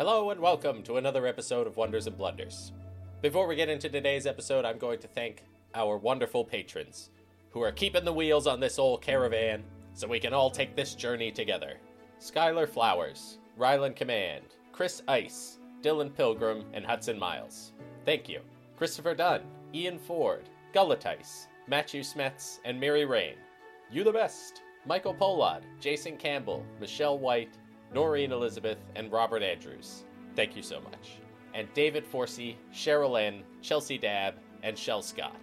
Hello and welcome to another episode of Wonders and Blunders. Before we get into today's episode, I'm going to thank our wonderful patrons who are keeping the wheels on this old caravan so we can all take this journey together. Skylar Flowers, Ryland Command, Chris Ice, Dylan Pilgrim, and Hudson Miles. Thank you. Christopher Dunn, Ian Ford, Gullatice, Matthew Smets, and Mary Rain. You the best. Michael Polad, Jason Campbell, Michelle White, Noreen Elizabeth, and Robert Andrews. Thank you so much. And David Forsey, Cheryl N, Chelsea Dab, and Shell Scott.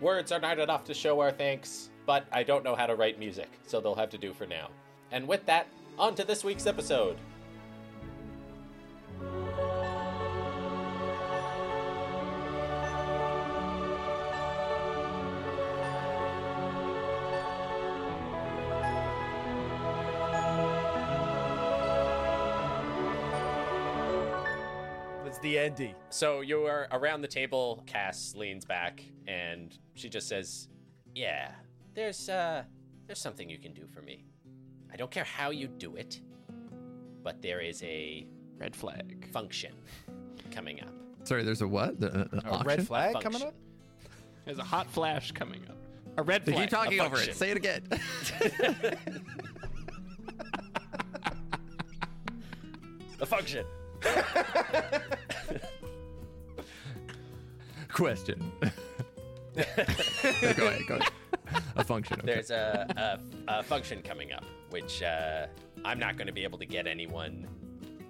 Words are not enough to show our thanks, but I don't know how to write music, so they'll have to do for now. And with that, on to this week's episode. Andy. So you are around the table. Cass leans back and she just says, "Yeah, there's uh, there's something you can do for me. I don't care how you do it, but there is a Red flag. function coming up. Sorry, there's a what? The, uh, A auction? red flag Function. coming up? There's a hot flash coming up. A red flag. keep talking over it. Say it again. A function. Question. go ahead. Go ahead. A function. Okay. There's a, a, a function coming up, which uh, I'm not going to be able to get anyone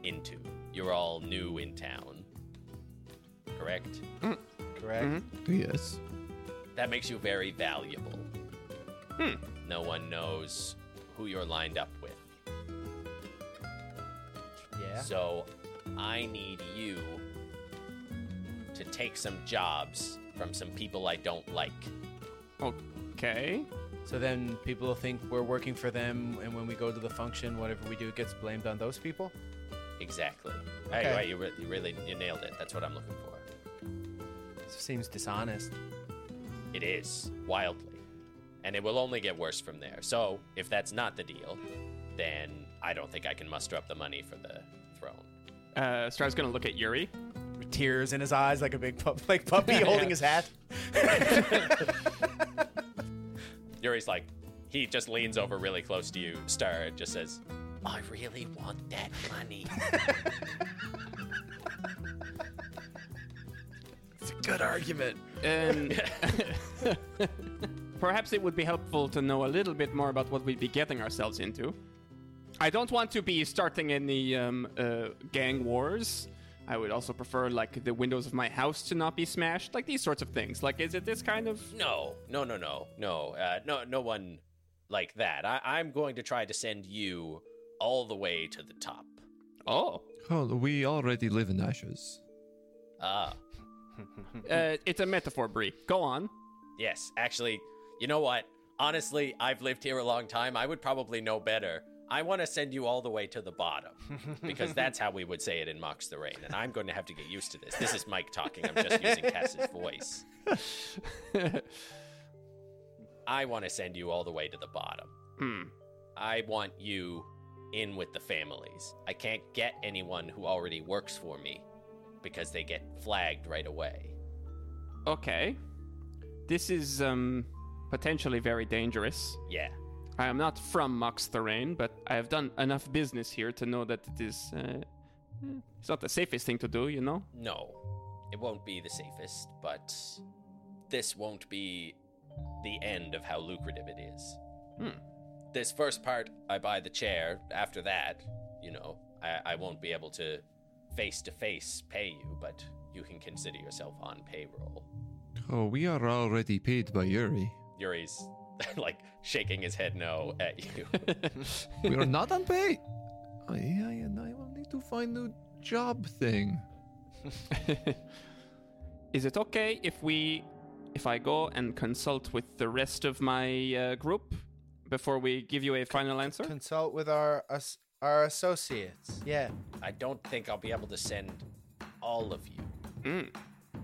into. You're all new in town, correct? Mm. Correct. Mm-hmm. Yes. That makes you very valuable. Hmm. No one knows who you're lined up with. Yeah. So I need you to take some jobs from some people I don't like. Okay. So then people think we're working for them, and when we go to the function, whatever we do gets blamed on those people. Exactly. Right, Okay. right, you, re- you really you nailed it. That's what I'm looking for. This seems dishonest. It is wildly, and it will only get worse from there. So if that's not the deal, then I don't think I can muster up the money for the throne. Uh, Strive's gonna look at Yuri. Tears in his eyes, like a big pup, like puppy holding his hat. Yuri's like, he just leans over really close to you, Star, and just says, I really want that money. It's a good argument. And perhaps it would be helpful to know a little bit more about what we'd be getting ourselves into. I don't want to be starting any um, uh, gang wars. I would also prefer like the windows of my house to not be smashed, like these sorts of things. Like, is it this kind of? no, no, no, no, no, uh, no, no one like that. I- I'm going to try to send you all the way to the top. Oh, Oh, we already live in ashes. Ah, uh, it's a metaphor, Bri. Go on. yes, actually, you know what? Honestly, I've lived here a long time. I would probably know better. I want to send you all the way to the bottom because that's how we would say it in Mox the Rain, and I'm going to have to get used to this. This is Mike talking. I'm just using Cass's voice. I want to send you all the way to the bottom. Hmm. I want you in with the families. I can't get anyone who already works for me because they get flagged right away. Okay. This is um potentially very dangerous. Yeah. I am not from Mox Terrain, but I have done enough business here to know that it is uh, it's not the safest thing to do, you know? No, it won't be the safest, but this won't be the end of how lucrative it is. Hmm. This first part, I buy the chair. After that, you know, I, I won't be able to face to face pay you, but you can consider yourself on payroll. Oh, we are already paid by Yuri. Yuri's like shaking his head no at you. We are not on pay. I, I, and I will need to find new job thing. is it okay if we if I go and consult with the rest of my uh, group before we give you a final answer? Consult with our us, our associates. Yeah. I don't think I'll be able to send all of you. Mm.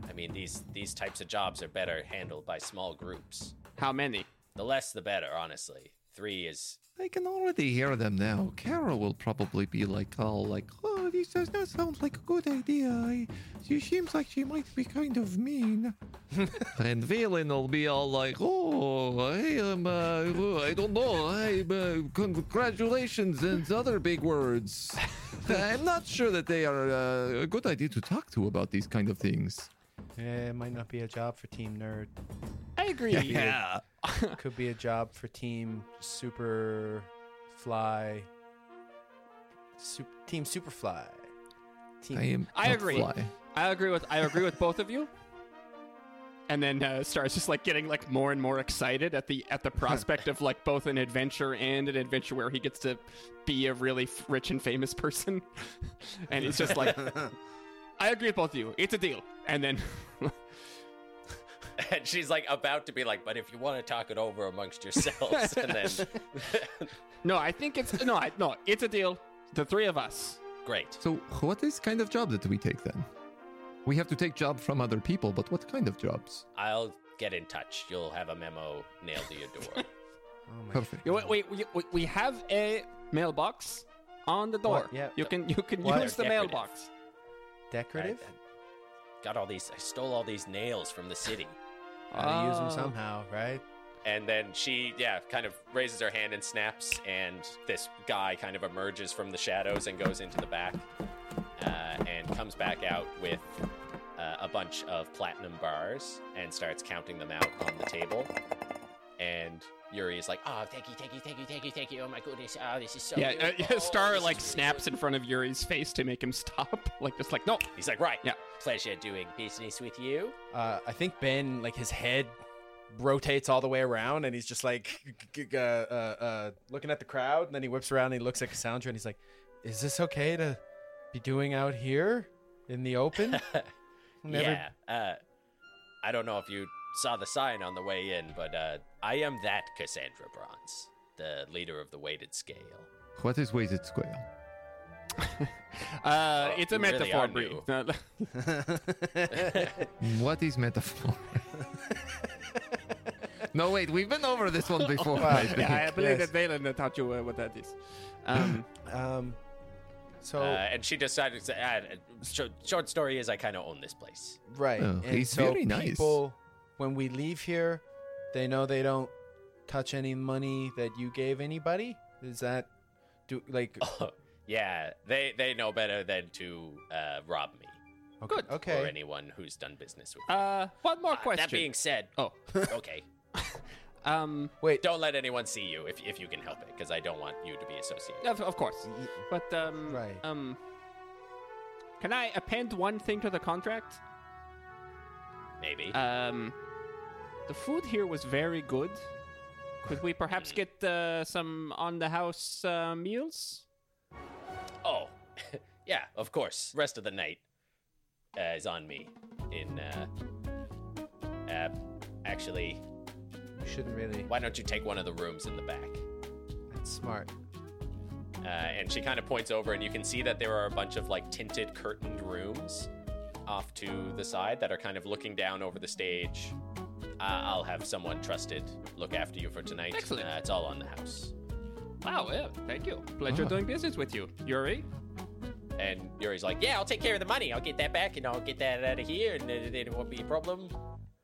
I mean, these these types of jobs are better handled by small groups. How many? The less, the better. Honestly, Three is I can already hear them now. Cara will probably be like, all like, oh, this does not sound like a good idea. I, she seems like she might be kind of mean. and Vaelin will be all like, oh, I am, uh, I don't know, I, uh, congratulations and other big words. I'm not sure that they are uh, a good idea to talk to about these kind of things. Yeah, it might not be a job for Team Nerd. I agree. Yeah. Could be a job for Team Super Fly. Sup Team Superfly. Team. I am. I agree. Fly. I agree with I agree with both of you. And then uh, starts just like getting like more and more excited at the at the prospect of like both an adventure and an adventure where he gets to be a really f- rich and famous person. and he's just like, I agree with both of you. It's a deal. And then and she's like about to be like, but if you want to talk it over amongst yourselves, and then no, I think it's no, I, no, it's a deal. The three of us. great. So, what is kind of job that we take then? We have to take job from other people, but what kind of jobs? I'll get in touch. You'll have a memo nailed to your door. Oh my Perfect. Yeah, Wait, wait, we, we, we have a mailbox on the door. What? Yeah. You can you can What? use the Decorative. mailbox. Decorative? I got all these. I stole all these nails from the city. Gotta use them Oh. somehow, right? And then she, yeah, kind of raises her hand and snaps, and this guy kind of emerges from the shadows and goes into the back, uh, and comes back out with uh, a bunch of platinum bars and starts counting them out on the table. And Yuri is like, "Oh, thank you, thank you, thank you, thank you, thank you! Oh my goodness! Oh, this is so Yeah, uh, yeah, Oh, Star this like is really snaps in front of Yuri's face to make him stop. Like just like no. He's like, "Right, Yeah. pleasure doing business with you." Uh, I think Ben, like his head rotates all the way around, and he's just like g- g- uh, uh, uh, looking at the crowd, and then he whips around and he looks at Cassandra, and he's like, "Is this okay to be doing out here in the open?" Never- Yeah. I don't know if you saw the sign on the way in, but uh, I am that Cassandra Bronze, the leader of the weighted scale. What is weighted scale? Uh, Oh, it's a you really metaphor, are Bri. new. No, What is metaphor? no, wait, we've been over this one before. Wow. I think. yeah, I believe Yes. that Vaelin taught you uh, what that is. Um, um, so Uh, and she decided to add. Short, short story is, I kind of own this place. right, Oh, and he's so very nice. people, when we leave here, they know they don't touch any money that you gave anybody. Is that do like yeah, they they know better than to uh, rob me okay, Good. Okay. Or anyone who's done business with me. uh, one more Uh, question. that being said, oh, okay, um, Wait, don't let anyone see you if if you can help it, because I don't want you to be associated. of, of course. But um, Right. um, can I append one thing to the contract? Maybe. Um, the food here was very good. Could we perhaps get uh, some on the house uh, meals? Oh, yeah, of course. Rest of the night uh, is on me. In uh, uh, actually, you shouldn't really. why don't you take one of the rooms in the back? That's smart. Uh, and she kind of points over, and you can see that there are a bunch of like tinted curtained rooms off to the side that are kind of looking down over the stage. Uh, I'll have someone trusted look after you for tonight. Excellent. Uh, it's all on the house. Wow, yeah, thank you. Pleasure Ah. doing business with you, Yuri. And Yuri's like, "Yeah, I'll take care of the money. I'll get that back, and I'll get that out of here, and it, it won't be a problem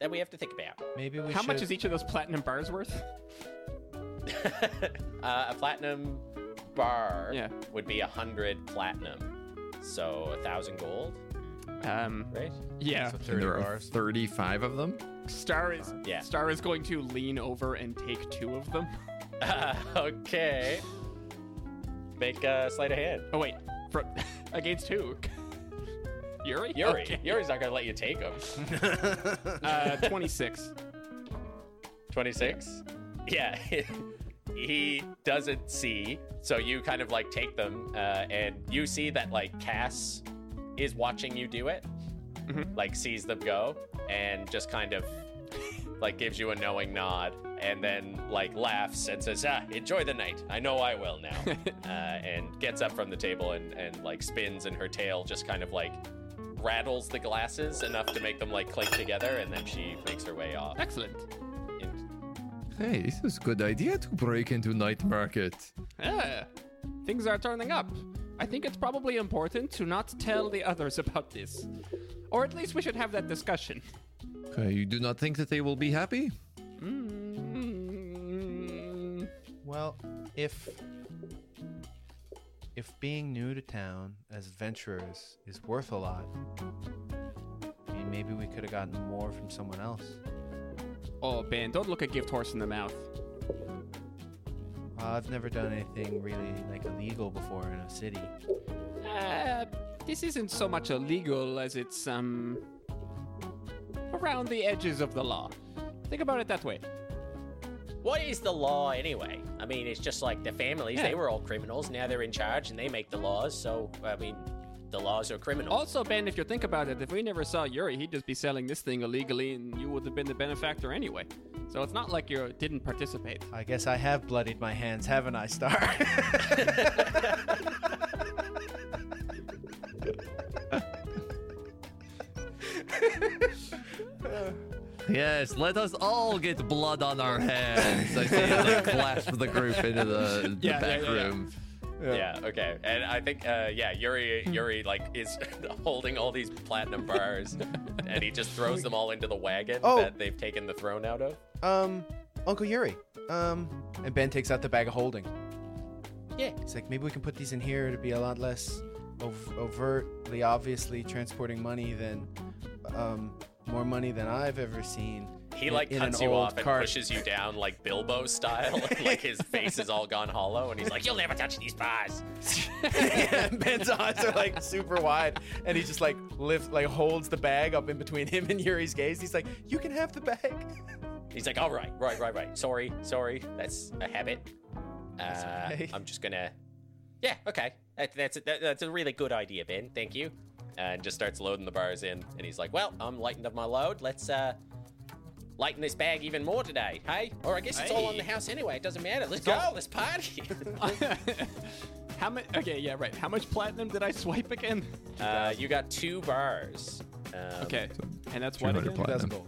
that we have to think about." Maybe we How should. much is each of those platinum bars worth? uh, a platinum bar Yeah. would be a hundred platinum, so a thousand gold, Um, right? yeah. So 30 there are bars. 35 of them. Star is Yeah. Star is going to lean over and take two of them. okay. Make a sleight of hand. Oh wait, for, against who? Yuri. Yuri. Okay. Yuri's not gonna let you take them. Uh, twenty-six. 26? Yeah. he doesn't see, so you kind of like take them, uh, and you see that like Cass is watching you do it, Mhm. like sees them go, and just kind of like gives you a knowing nod, and then like laughs and says, "Ah, enjoy the night. I know I will now," uh, and gets up from the table and and like spins, and her tail just kind of like rattles the glasses enough to make them like clink together, and then she makes her way off. Excellent. in- Hey, this is a good idea to break into night market. Yeah, things are turning up. I think it's probably important to not tell the others about this. Or at least we should have that discussion. Okay, you do not think that they will be happy? Mm, Well, if if being new to town as adventurers is worth a lot, I mean, maybe we could have gotten more from someone else. Oh, Ben, don't look a gift horse in the mouth. Uh, I've never done anything really like illegal before in a city. Uh, this isn't so much illegal as it's, um, around the edges of the law. Think about it that way. What is the law anyway? I mean, it's just like the families, Yeah. they were all criminals. Now they're in charge and they make the laws. So, I mean, the laws are criminal. Also, Ben, if you think about it, if we never saw Yuri, he'd just be selling this thing illegally and you would have been the benefactor anyway. So it's not like you didn't participate. I guess I have bloodied my hands, haven't I, Star? Yes, let us all get blood on our hands. I say as I clasp the group into the, the Yeah, yeah, back yeah, yeah. room. Yeah. okay. And I think, uh, yeah, Yuri, Yuri, like, is holding all these platinum bars and he just throws them all into the wagon Oh. that they've taken the throne out of. um, Uncle Yuri. Um, and Ben takes out the bag of holding. Yeah. He's like, maybe we can put these in here to be a lot less ov- overtly, obviously transporting money than, um, more money than I've ever seen. He in- like in cuts an you off and cart. pushes you down like Bilbo style. like his face is all gone hollow, and he's like, "You'll never touch these bars." yeah, Ben's eyes are like super wide, and he just like lifts, like holds the bag up in between him and Yuri's gaze. He's like, "You can have the bag." He's like, "All right, right, right, right. Sorry, sorry. That's a habit. Uh, okay. I'm just gonna. Yeah, okay. That, that's a, that, that's a really good idea, Ben. Thank you." And just starts loading the bars in, and he's like, "Well, I'm lightened up my load. Let's uh." Lighten this bag even more today, hey? Or I guess it's all on the house anyway. It doesn't matter. Let's go. Let's party. How much? Okay, yeah, right. How much platinum did I swipe again? uh, you got two bars. Um, Okay, and that's what 200 again? platinum. gold.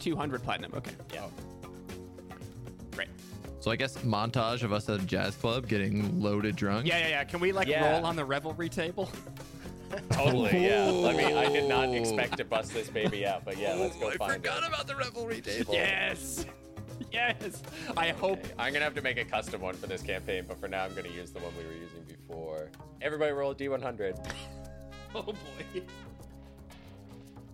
200 platinum. Okay, Yeah. great. So I guess montage of us at a jazz club getting loaded drunk. Yeah, yeah, yeah. Can we like Yeah. roll on the revelry table? Totally, yeah. I mean, I did not expect to bust this baby out, but yeah, let's go I find forgot it. about the revelry table. Yes, yes. I hope. Okay, I'm gonna have to make a custom one for this campaign, but for now, I'm gonna use the one we were using before. Everybody roll a d100. Oh boy,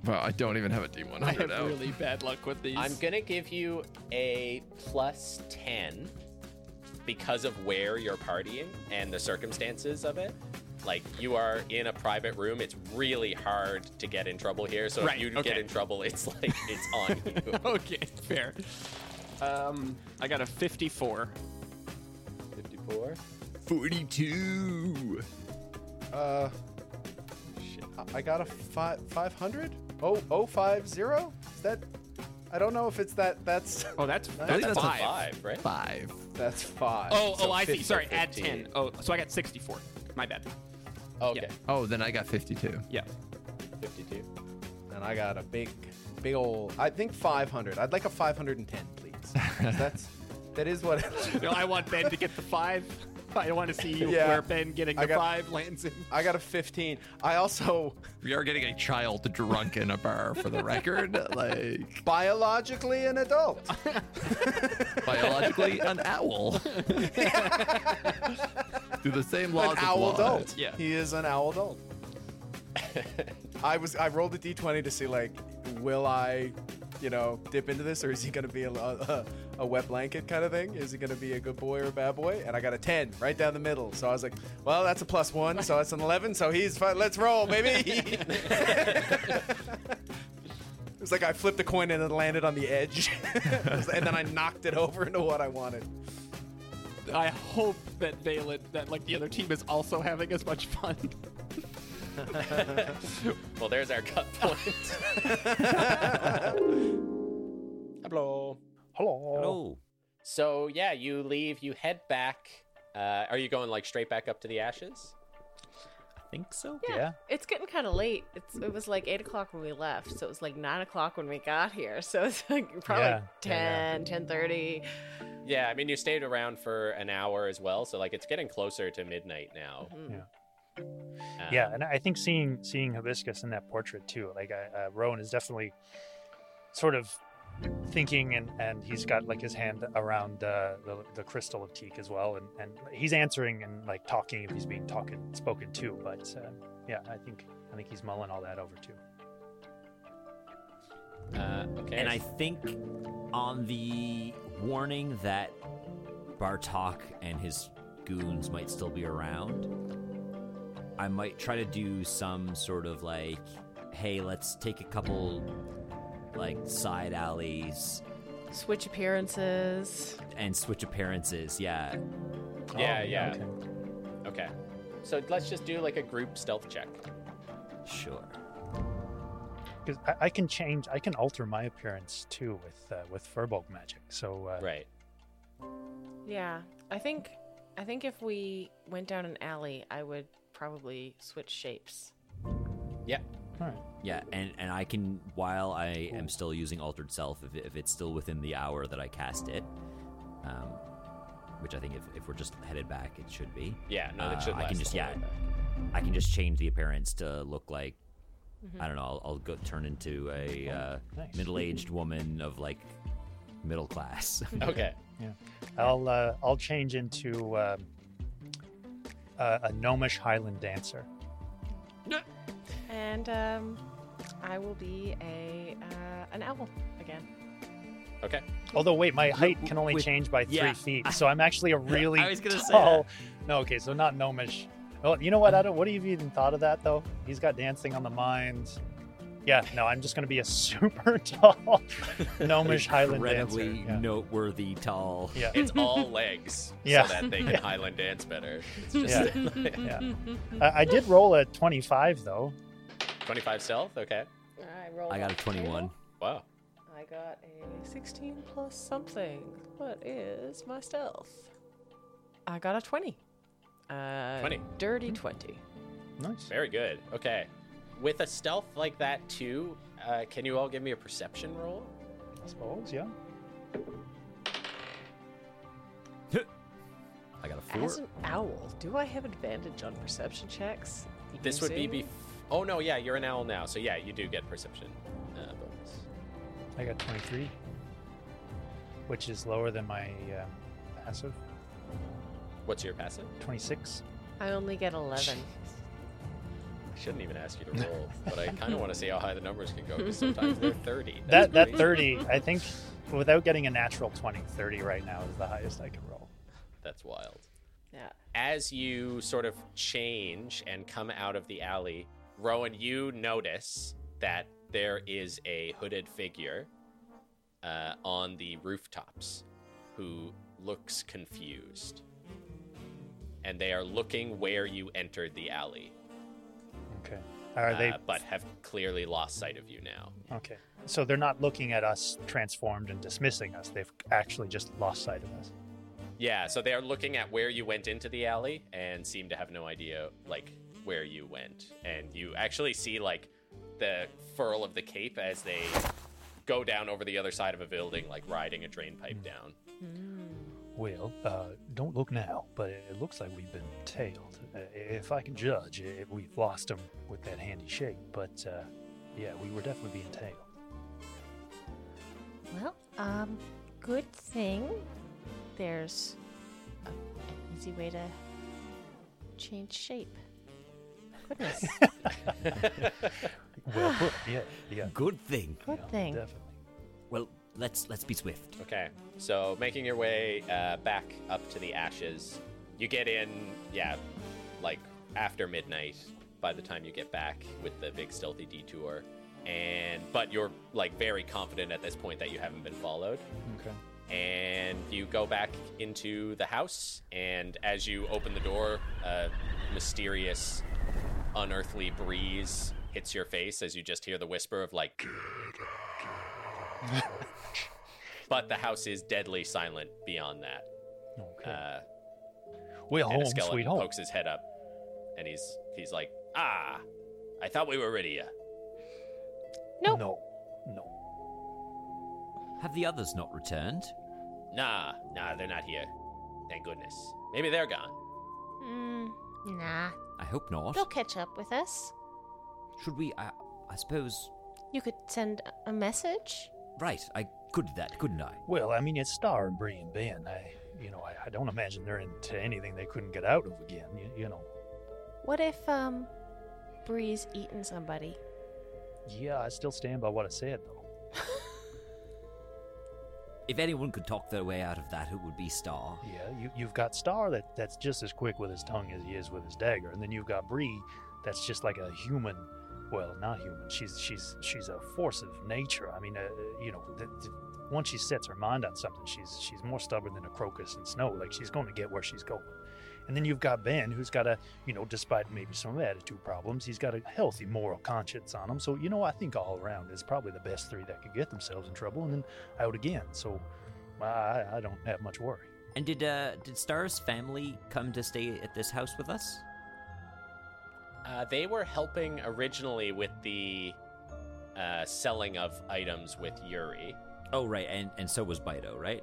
Well, I don't even have a D100 I have out. really bad luck with these. I'm gonna give you a plus 10 because of where you're partying and the circumstances of it. Like you are in a private room, it's really hard to get in trouble here. So Right, if you get in trouble, it's like it's on you. okay, fair. Um, I got a 54. 54. 42. Uh, shit. I- I got a five five hundred. Oh oh five zero. Is that? I don't know if it's that. That's Oh, that's I that's, think That's five. a five, right? Five. that's five. Oh, So oh, I see. Sorry, or add 10. Oh, so I got 64. My bad. Oh, okay, Oh, then I got 52. Yeah. 52. and I got a big, big old. I think five hundred. I'd like a 510, please. that's that is what. No, I want Ben to get the five. I want to see Yeah. where Ben getting the got- five lands in. I got a fifteen. I also We are getting a child drunk in a bar for the record. like, biologically an adult. biologically, an owl. Do the same laws an owl apply. adult. Yeah. he is an owl adult. I was I rolled a d20 to see like, will I, you know, dip into this or is he gonna be a, a, a wet blanket kind of thing? Is he gonna be a good boy or a bad boy? And I got a 10 right down the middle. So I was like, well, that's a plus one, so that's an 11. So he's fine. Let's roll, baby. it was like I flipped a coin and it landed on the edge, and then I knocked it over into what I wanted. I hope that Vaelin, that like the other team is also having as much fun. Well, there's our cut point. Hello. Hello. Hello. So yeah, you leave. You head back. Uh, are you going like straight back up to the ashes? I think so. Yeah. Yeah. It's getting kind of late. It's it was like eight o'clock when we left, so it was like nine o'clock when we got here. So it's like probably Yeah, yeah, 10, 10.30. Yeah, I mean, you stayed around for an hour as well, so like it's getting closer to midnight now. Mhm. Yeah. Um, Yeah, and I think seeing seeing hibiscus in that portrait too, like uh, uh, Rowan is definitely sort of thinking, and and he's got like his hand around uh, the the crystal of teak as well, and and he's answering and like talking if he's being talking spoken to. But uh, yeah, I think I think he's mulling all that over too. Uh, okay. And I think on the warning that Bartok and his goons might still be around, I might try to do some sort of like, hey, let's take a couple like side alleys Switch appearances. and switch appearances. Yeah. Yeah, Oh, yeah. okay. okay. So let's just do like a group stealth check. Sure. Because I, I can change, I can alter my appearance too with uh, with Furbolg magic. So uh, Right. Yeah, I think I think if we went down an alley, I would probably switch shapes. Yeah. all right. Yeah, and, and I can, while I am still using Altered Self, if, if it's still within the hour that I cast it, um, which I think if, if we're just headed back, it should be. Yeah. No, that Uh, should I can just- yeah. I can just change the appearance to look like Mm-hmm. I don't know. I'll, I'll go turn into a uh, nice. middle-aged woman of like middle class. Okay. Yeah. I'll uh, I'll change into um, a, a gnomish Highland dancer. And um, I will be a uh, an owl again. Okay. Although wait, my height can only with- change by three yeah. feet, so I'm actually a really I was gonna say tall. No, okay, so not gnomish. Well, you know what? I don't. What have you even thought of that though? He's got dancing on the mind. Yeah, no, I'm just gonna be a super tall gnomish Highland dancer. Incredibly Yeah. noteworthy, tall. yeah. It's all legs Yeah. so that they can Highland dance better. It's just Yeah. I, I did roll a 25 though. 25 stealth. Okay. I rolled. I got a a 21. Wow. I got a 16 plus something. What is my stealth? I got a 20. Uh, 20. Dirty 20. Nice. Very good. Okay. With a stealth like that too, uh, can you all give me a perception roll? I suppose. Yeah. I got a four. As an owl, do I have advantage on perception checks? This would be using- bef- Oh no, yeah, you're an owl now, so yeah, you do get perception uh, bonus. I got 23, which is lower than my um, passive. What's your passive? 26. I only get 11. I shouldn't even ask you to roll, but I kind of want to see how high the numbers can go because sometimes they're 30. That That's that 30, I think, without getting a natural 20, 30 right now is the highest I can roll. That's wild. yeah. As you sort of change and come out of the alley, Rowan, you notice that there is a hooded figure uh, on the rooftops who looks confused. And they are looking where you entered the alley, Okay. Are they? uh, but have clearly lost sight of you now. Okay. So they're not looking at us transformed and dismissing us. They've actually just lost sight of us. Yeah, so they are looking at where you went into the alley and seem to have no idea, like, where you went. And you actually see, like, the furl of the cape as they go down over the other side of a building, like riding a drain pipe down. Well, uh, don't look now, but it looks like we've been tailed. Uh, if I can judge, eh, we've lost them with that handy shape. But uh, yeah, we were definitely being tailed. Well, um, good thing there's a, an easy way to change shape. Goodness, Well put. Yeah, yeah. Good thing. good yeah, thing. Definitely. Well, let's let's be swift. Okay, so making your way uh, back up to the ashes, you get in, yeah, like after midnight. By the time you get back with the big stealthy detour, and but you're like very confident at this point that you haven't been followed. Okay. and you go back into the house and as you open the door a mysterious unearthly breeze hits your face as you just hear the whisper of like but the house is deadly silent beyond that Okay. uh, well, and a home, skeleton sweet home. pokes his head up and he's he's like Ah, I thought we were rid of you. Nope. No, no. Have the others not returned? Nah, nah, they're not here. Thank goodness. Maybe they're gone. Mm, nah. I hope not. They'll catch up with us. Should we? I, I suppose. You could send a- a message. Right, I could do that, couldn't I? Well, I mean, it's Star and Bri and Ben. I, you know, I, I don't imagine they're into anything they couldn't get out of again. You, you know. What if um, Bri's eaten somebody? Yeah, I still stand by what I said, though. If anyone could talk their way out of that, it would be Star. Yeah, you, you've got Star that, that's just as quick with his tongue as he is with his dagger, and then you've got Bri that's just like a human. Well, not human. She's she's she's a force of nature. I mean, uh, you know, the, the, once she sets her mind on something, she's she's more stubborn than a crocus in snow. Like she's going to get where she's going. And then you've got Ben, who's got a, you know, despite maybe some attitude problems, he's got a healthy moral conscience on him. So, you know, I think all around is probably the best three that could get themselves in trouble and then out again. So, I, I don't have much worry. And did uh did Star's family come to stay at this house with us? Uh, they were helping originally with the uh, selling of items with Yuri. Oh right, and and so was Bido, right?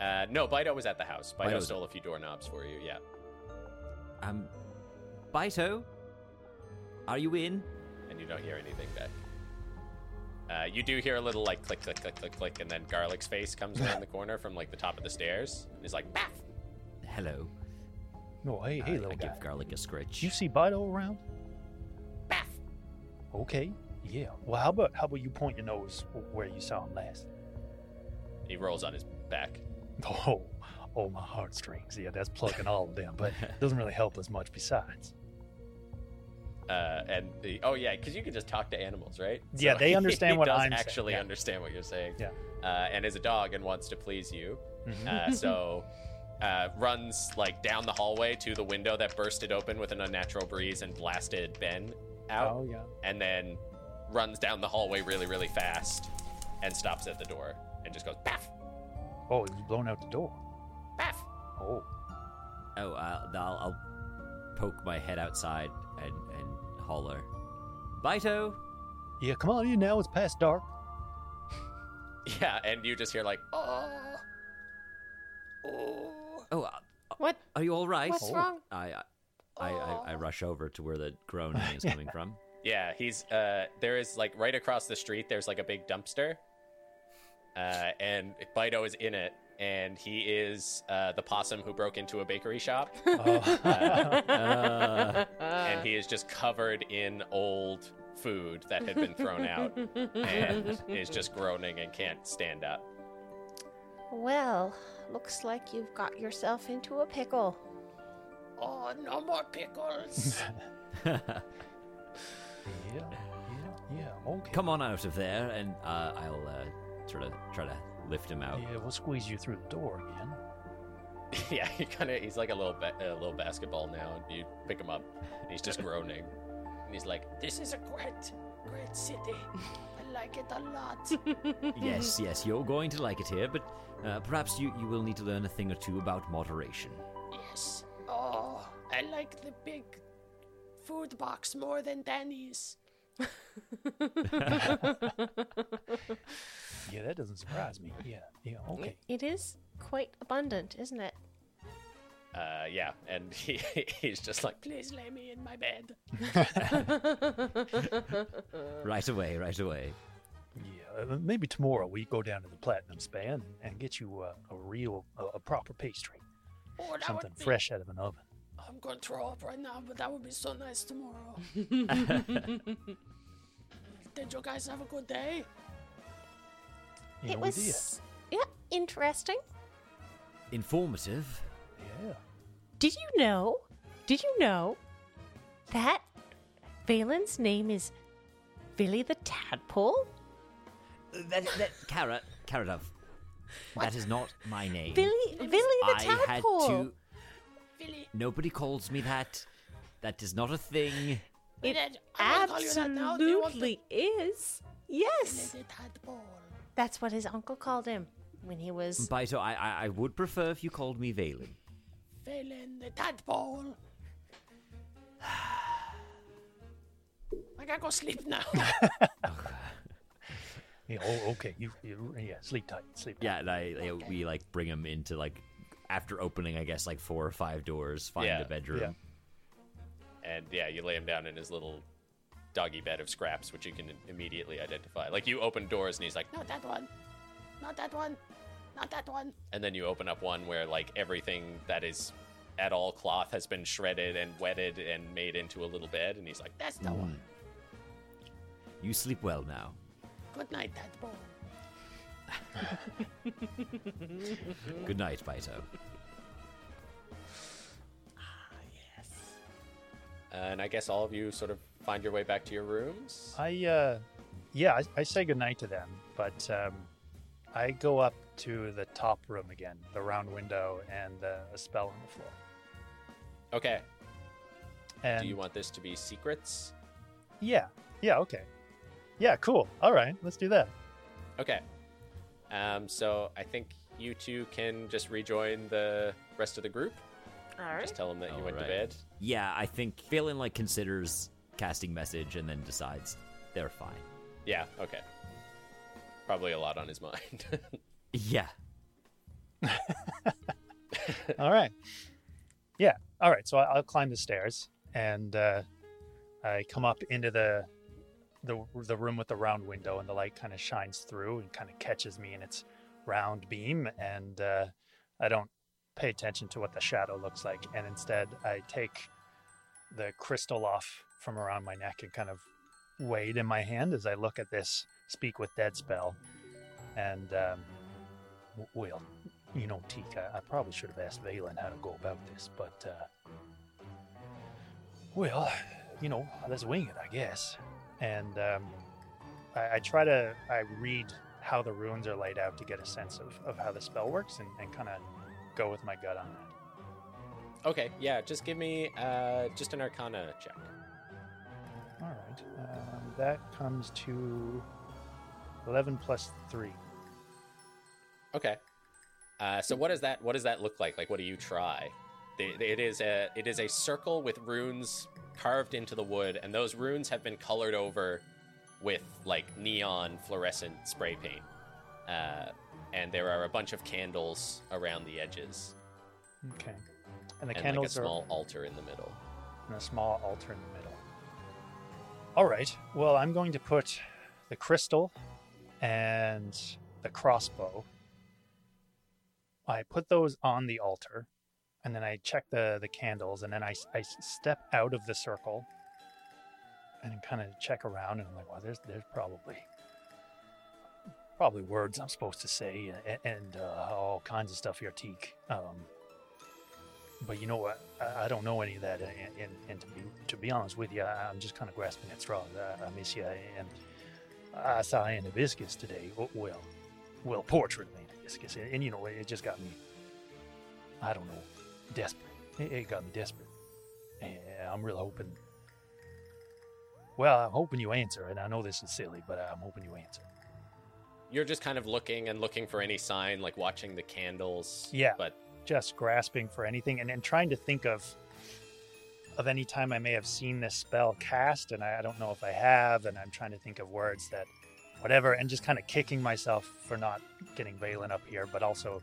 Uh, no, Bido was at the house. Bido stole a few doorknobs for you. Yeah. Um, Bito, are you in? and you don't hear anything back. Uh, you do hear a little like click, click, click, click, click, and then Garlic's face comes around the corner from like the top of the stairs. And he's like, "Baff!" Hello. No, hey, hey, I, little I guy. give Garlic a scritch. You see Bido around? Baff! Okay, yeah. Well, how about how about you point your nose where you saw him last? He rolls on his back. Oh, oh, my heartstrings. Yeah, that's plucking all of them, but it doesn't really help us much besides. Uh, and the oh yeah, because you can just talk to animals, right? Yeah, they understand he what does I'm saying, actually yeah. understand what you're saying. Yeah. Uh, and is a dog and wants to please you. Mhm. Uh, so uh, runs like down the hallway to the window that bursted open with an unnatural breeze and blasted Ben out. Oh, yeah. and then runs down the hallway really, really fast and stops at the door and just goes baff, Oh, he's blown out the door. baff. Oh, Oh, uh, I'll, I'll poke my head outside and, and holler. Bito! yeah. Come on in now. It's past dark. Yeah, and you just hear like, oh, oh. Oh, uh, What? are you all right? What's wrong? I, I, I, I, I rush over to where the groaning is coming from. Yeah, he's uh there is like right across the street there's like a big dumpster. Uh and Bido is in it and he is uh the possum who broke into a bakery shop Uh, and he is just covered in old food that had been thrown out and is just groaning and can't stand up. Well, looks like you've got yourself into a pickle. Oh, no more pickles. Yeah, yeah, yeah. Okay. come on out of there, and uh, I'll uh, sort of try to lift him out. Yeah, we'll squeeze you through the door again. yeah, he kind of he's like a little ba- a little basketball now and you pick him up and he's just groaning. And he's like, "This is a great great city. I like it a lot." yes, yes, you're going to like it here, but uh, perhaps you, you will need to learn a thing or two about moderation. yes. Oh, I like the big food box more than Danny's. Yeah, that doesn't surprise me. Yeah, yeah. Okay. It is quite abundant, isn't it? Uh, yeah, and he, he's just like, "Please lay me in my bed." Right away, right away. Yeah, uh, maybe tomorrow we go down to the Platinum Span and get you uh, a real, a, a proper pastry, Oh, something be- fresh out of an oven. I'm going to throw up right now, but that would be so nice tomorrow. Did you guys have a good day? Yeah, it we was yeah, interesting. Informative. Did. Yeah. Did you know? Did you know that Vaelin's name is Billy the Tadpole? That, that, Carrot, Carrot of. That is not my name. Billy, Billy the I had Tadpole. to. Nobody calls me that. That is not a thing. It I'm gonna call you that now. Do you want absolutely is. Yes, that's what his uncle called him when he was. Bito, I, I, I would prefer if you called me Vaelin. Vaelin the tadpole. I gotta go sleep now. Yeah, oh, okay. You, you, yeah, sleep tight. Sleep tight. Yeah, and I, I- we like bring him into like after opening, I guess like four or five doors, find Yeah, a bedroom. yeah. and yeah, you lay him down in his little doggy bed of scraps, which you can immediately identify. Like you open doors and he's like, not that one, not that one, not that one. And then you open up one where like everything that is at all cloth has been shredded and wetted and made into a little bed, and he's like, that's the one. You sleep well now. Good night, that boy. Good night, Baito. And I guess all of you sort of find your way back to your rooms. I, uh, yeah, I, I say goodnight to them, but um, I go up to the top room again, the round window and uh, a spell on the floor. Okay. And Do you want this to be secrets? yeah, yeah, okay, yeah, cool. All right, let's do that. Okay. Um, so I think you two can just rejoin the rest of the group. All right. Just tell them that you went to bed. Yeah, I think Vaelin like considers casting message and then decides they're fine. Yeah, okay. Probably a lot on his mind. Yeah. All right, yeah, all right. So I- I'll climb the stairs and uh, I come up into the the the room with the round window, and the light kind of shines through and kind of catches me in its round beam, and uh, I don't pay attention to what the shadow looks like, and instead I take the crystal off from around my neck and kind of weigh it in my hand as I look at this speak with dead spell, and um, well, you know, Teak, I, I probably should have asked Vaelin how to go about this, but uh, well, you know, let's wing it, I guess. And um, I, I try to I read how the runes are laid out to get a sense of, of how the spell works and, and kind of go with my gut on that. okay, yeah, just give me uh, just an Arcana check. All right, um, that comes to eleven plus three. Okay. Uh, so what does that what does that look like? Like, what do you try? It is a it is a circle with runes carved into the wood, and those runes have been colored over with like neon fluorescent spray paint. Uh, and there are a bunch of candles around the edges, Okay, and the and candles like a are small altar in the middle. and a small altar in the middle. All right. Well, I'm going to put the crystal and the crossbow. I put those on the altar, and then I check the the candles, and then I, I step out of the circle and kind of check around, and I'm like, well, there's there's probably probably words I'm supposed to say, and, and uh, all kinds of stuff here, Teak. Um, but you know what? I, I don't know any of that, and, and, and to be to be honest with you, I, I'm just kind of grasping at straws. I, I miss you, and I saw an hibiscus today. Well, well, portrait of an hibiscus, and, and you know, it just got me. I don't know, desperate. It, it got me desperate. And I'm really hoping. Well, I'm hoping you answer, and I know this is silly, but I'm hoping you answer. You're just kind of looking and looking for any sign, like watching the candles. Yeah. But just grasping for anything and, and trying to think of of any time I may have seen this spell cast, and I, I don't know if I have, and I'm trying to think of words that, whatever, and just kind of kicking myself for not getting Vaelin up here, but also,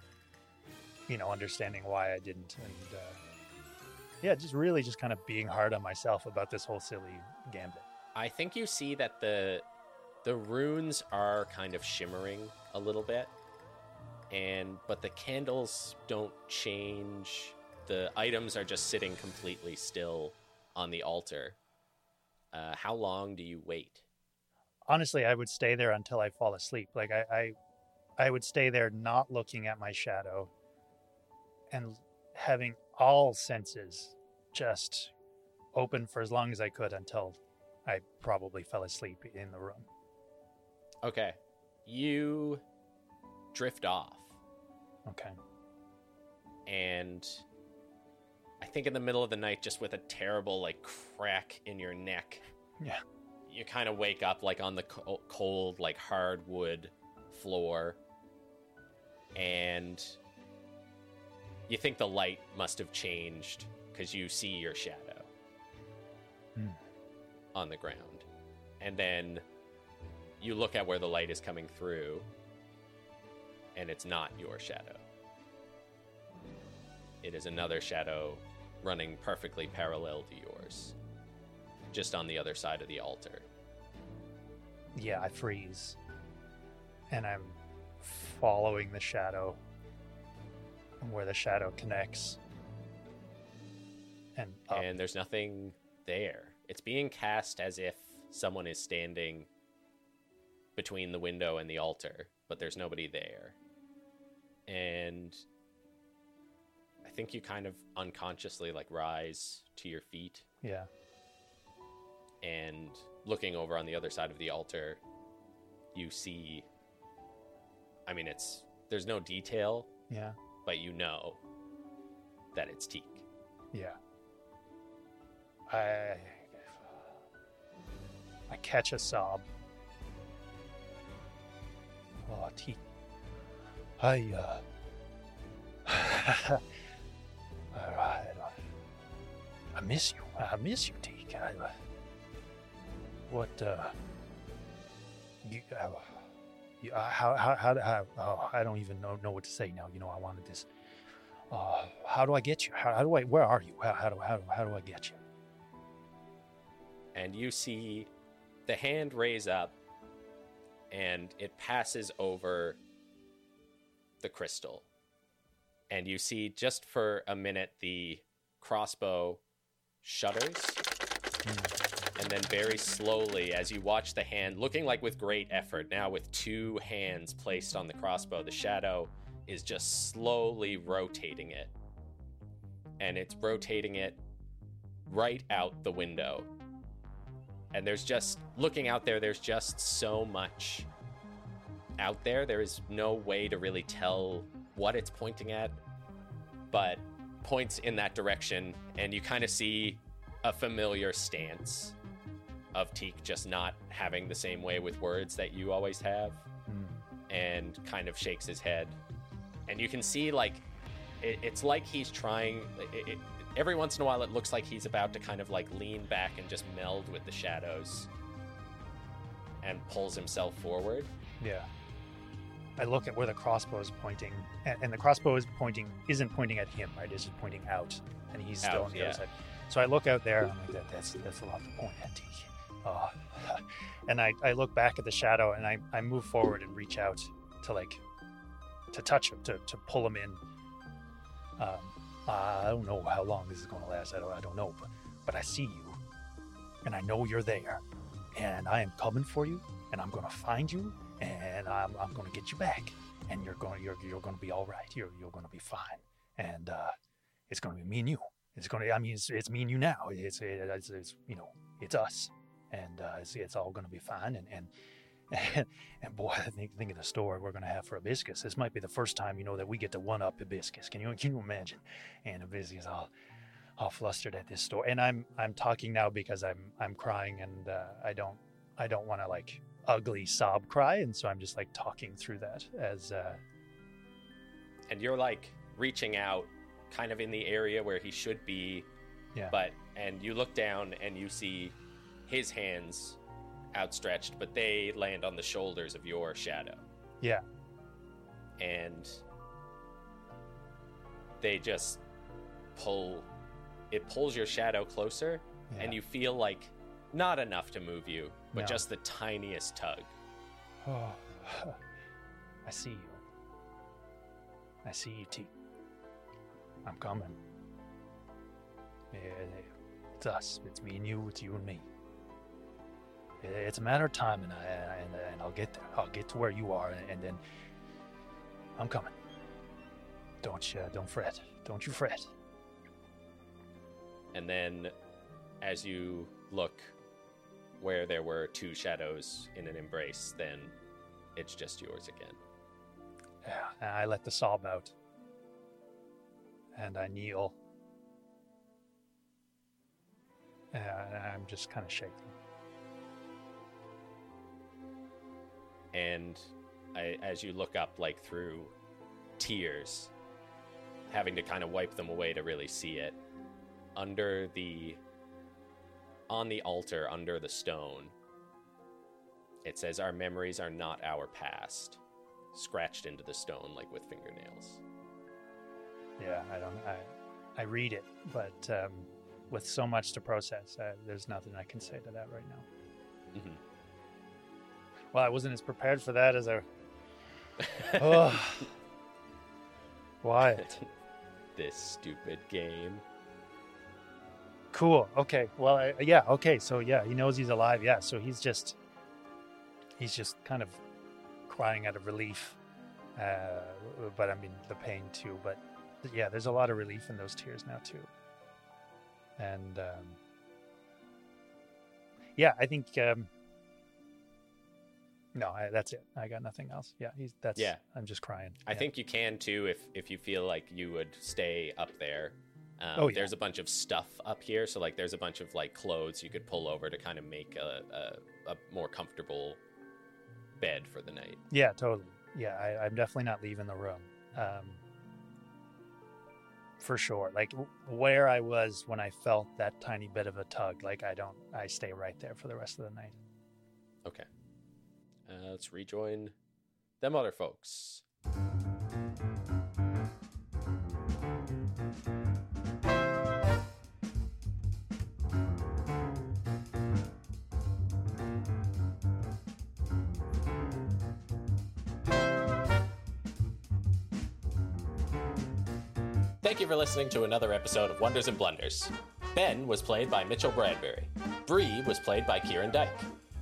you know, understanding why I didn't, and uh, yeah, just really just kind of being hard on myself about this whole silly gambit. I think you see that the the runes are kind of shimmering a little bit, and but the candles don't change. The items are just sitting completely still on the altar. Uh, how long do you wait? honestly i would stay there until i fall asleep. Like I, I i would stay there not looking at my shadow and having all senses just open for as long as i could until i probably fell asleep in the room. Okay, you drift off, okay. And think in the middle of the night, just with a terrible like crack in your neck, yeah you kind of wake up like on the co- cold like hardwood floor and you think the light must have changed because you see your shadow Hmm. on the ground And then you look at where the light is coming through, and it's not your shadow. It is another shadow running perfectly parallel to yours, just on the other side of the altar. Yeah, I freeze. And I'm following the shadow and where the shadow connects. And up. and there's nothing there. It's being cast as if someone is standing between the window and the altar, but there's nobody there. And think you kind of unconsciously like rise to your feet yeah. and looking over on the other side of the altar, you see I mean it's there's no detail, Yeah. but you know that it's Teak. Yeah. I I catch a sob. Oh, T. I uh. I, miss you. I miss you, Teak. I, uh, what uh. You, uh, you, uh, how, how, how, how, oh, I don't even know, know what to say now. You know, I wanted this. Uh, how do I get you? How, how do I? Where are you? How, how do how, how do I get you? and you see the hand raise up and it passes over the crystal. And you see just for a minute the crossbow shudders. Hmm. And then very slowly, as you watch the hand, looking like with great effort, now with two hands placed on the crossbow, the shadow is just slowly rotating it. And it's rotating it right out the window and there's just looking out there there's just so much out there there is no way to really tell what it's pointing at but points in that direction and you kind of see a familiar stance of Teak just not having the same way with words that you always have hmm. and kind of shakes his head. And you can see like it, it's like he's trying it, it, every once in a while it looks like he's about to kind of like lean back and just meld with the shadows and pulls himself forward. Yeah. I look at where the crossbow is pointing, and, and the crossbow is pointing isn't pointing at him, right? It's just pointing out, and he's still Out, on the yeah. other side. So I look out there. And I'm like, that, that's that's a lot to point at. Oh. And I, I look back at the shadow, and I, I move forward and reach out to like to touch him, to, to pull him in. Um, I don't know how long this is going to last. I don't I don't know, but but I see you, and I know you're there, and I am coming for you, and I'm going to find you, and I'm, I'm going to get you back, and you're going you're you're going to be all right. You're you're going to be fine, and uh, it's going to be me and you. It's going to I mean it's, it's me and you now. It's, it's it's you know it's us, and uh, it's, it's all going to be fine. And and and, and boy, I think think of the story we're going to have for Hibiscus. This might be the first time you know that we get to one up Hibiscus. Can you can you imagine? And Hibiscus all all flustered at this story, and I'm I'm talking now because I'm I'm crying, and uh, I don't I don't want to like ugly sob cry, and so I'm just like talking through that as uh, and you're like reaching out kind of in the area where he should be Yeah. but and you look down and you see his hands outstretched but they land on the shoulders of your shadow. Yeah. And they just pull it pulls your shadow closer and you feel like not enough to move you but No. just the tiniest tug Oh, I see you. I see you, T. I'm coming. Yeah, it's us. It's me and you. It's you and me. It- It's a matter of time, and I and, and I'll get there. I'll get to where you are, and, and then I'm coming. Don't you? Don't fret. Don't you fret. and then as you look where there were two shadows in an embrace then it's just yours again. Yeah, I let the sob out, and I kneel, and I'm just kind of shaking. and I, as you look up like through tears having to kind of wipe them away to really see it under the on the altar under the stone It says, Our memories are not our past. Scratched into the stone like with fingernails. Yeah, I don't. I I read it, but um, with so much to process, uh, there's nothing I can say to that right now. Mhm. Well, I wasn't as prepared for that as I. oh. Why? this stupid game. Cool. Okay. Well, I, yeah. Okay. So yeah, he knows he's alive. Yeah. So he's just, he's just kind of crying out of relief. Uh, but I mean the pain too. But yeah, there's a lot of relief in those tears now too. And um, yeah, I think um, no, I, that's it. I got nothing else. Yeah, he's that's. Yeah. I'm just crying. I Yeah. think you can too if if you feel like you would stay up there. Um, Oh, yeah. There's a bunch of stuff up here, so like there's a bunch of like clothes you could pull over to kind of make a, a, a more comfortable bed for the night. Yeah, totally. Yeah, I, I'm definitely not leaving the room. Um, for sure. Like where I was when I felt that tiny bit of a tug, like I don't, I stay right there for the rest of the night. Okay. Uh, let's rejoin them other folks. Thank you for listening to another episode of Wonders and Blunders. Ben was played by Mitchel Bradbury. Bri was played by Ciaran Dyke.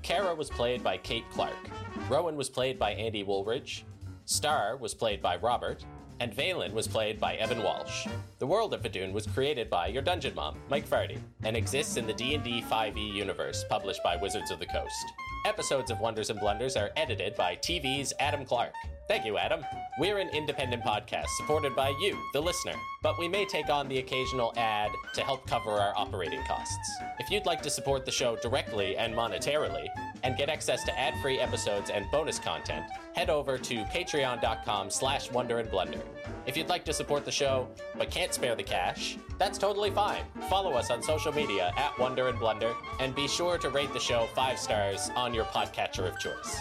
Cara was played by Kate Clark. Rowan was played by Andy Woolridge. Star was played by Robert. And Vaelin was played by Evan Walsh. The world of Fadoon was created by your dungeon mom, Mike Fardy, and exists in the D&D 5e E universe published by Wizards of the Coast. Episodes of Wonders and Blunders are edited by TV's Adam Clarke. Thank you, Adam. We're an independent podcast supported by you, the listener, but we may take on the occasional ad to help cover our operating costs. If you'd like to support the show directly and monetarily, and get access to ad-free episodes and bonus content, head over to patreon.com slash wonder and. If you'd like to support the show, but can't spare the cash, that's totally fine. Follow us on social media at Wonder and Blunder, and be sure to rate the show five stars on your podcatcher of choice.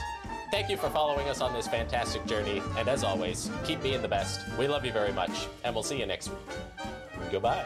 Thank you for following us on this fantastic journey, and as always, keep being the best. We love you very much, and we'll see you next week. Goodbye.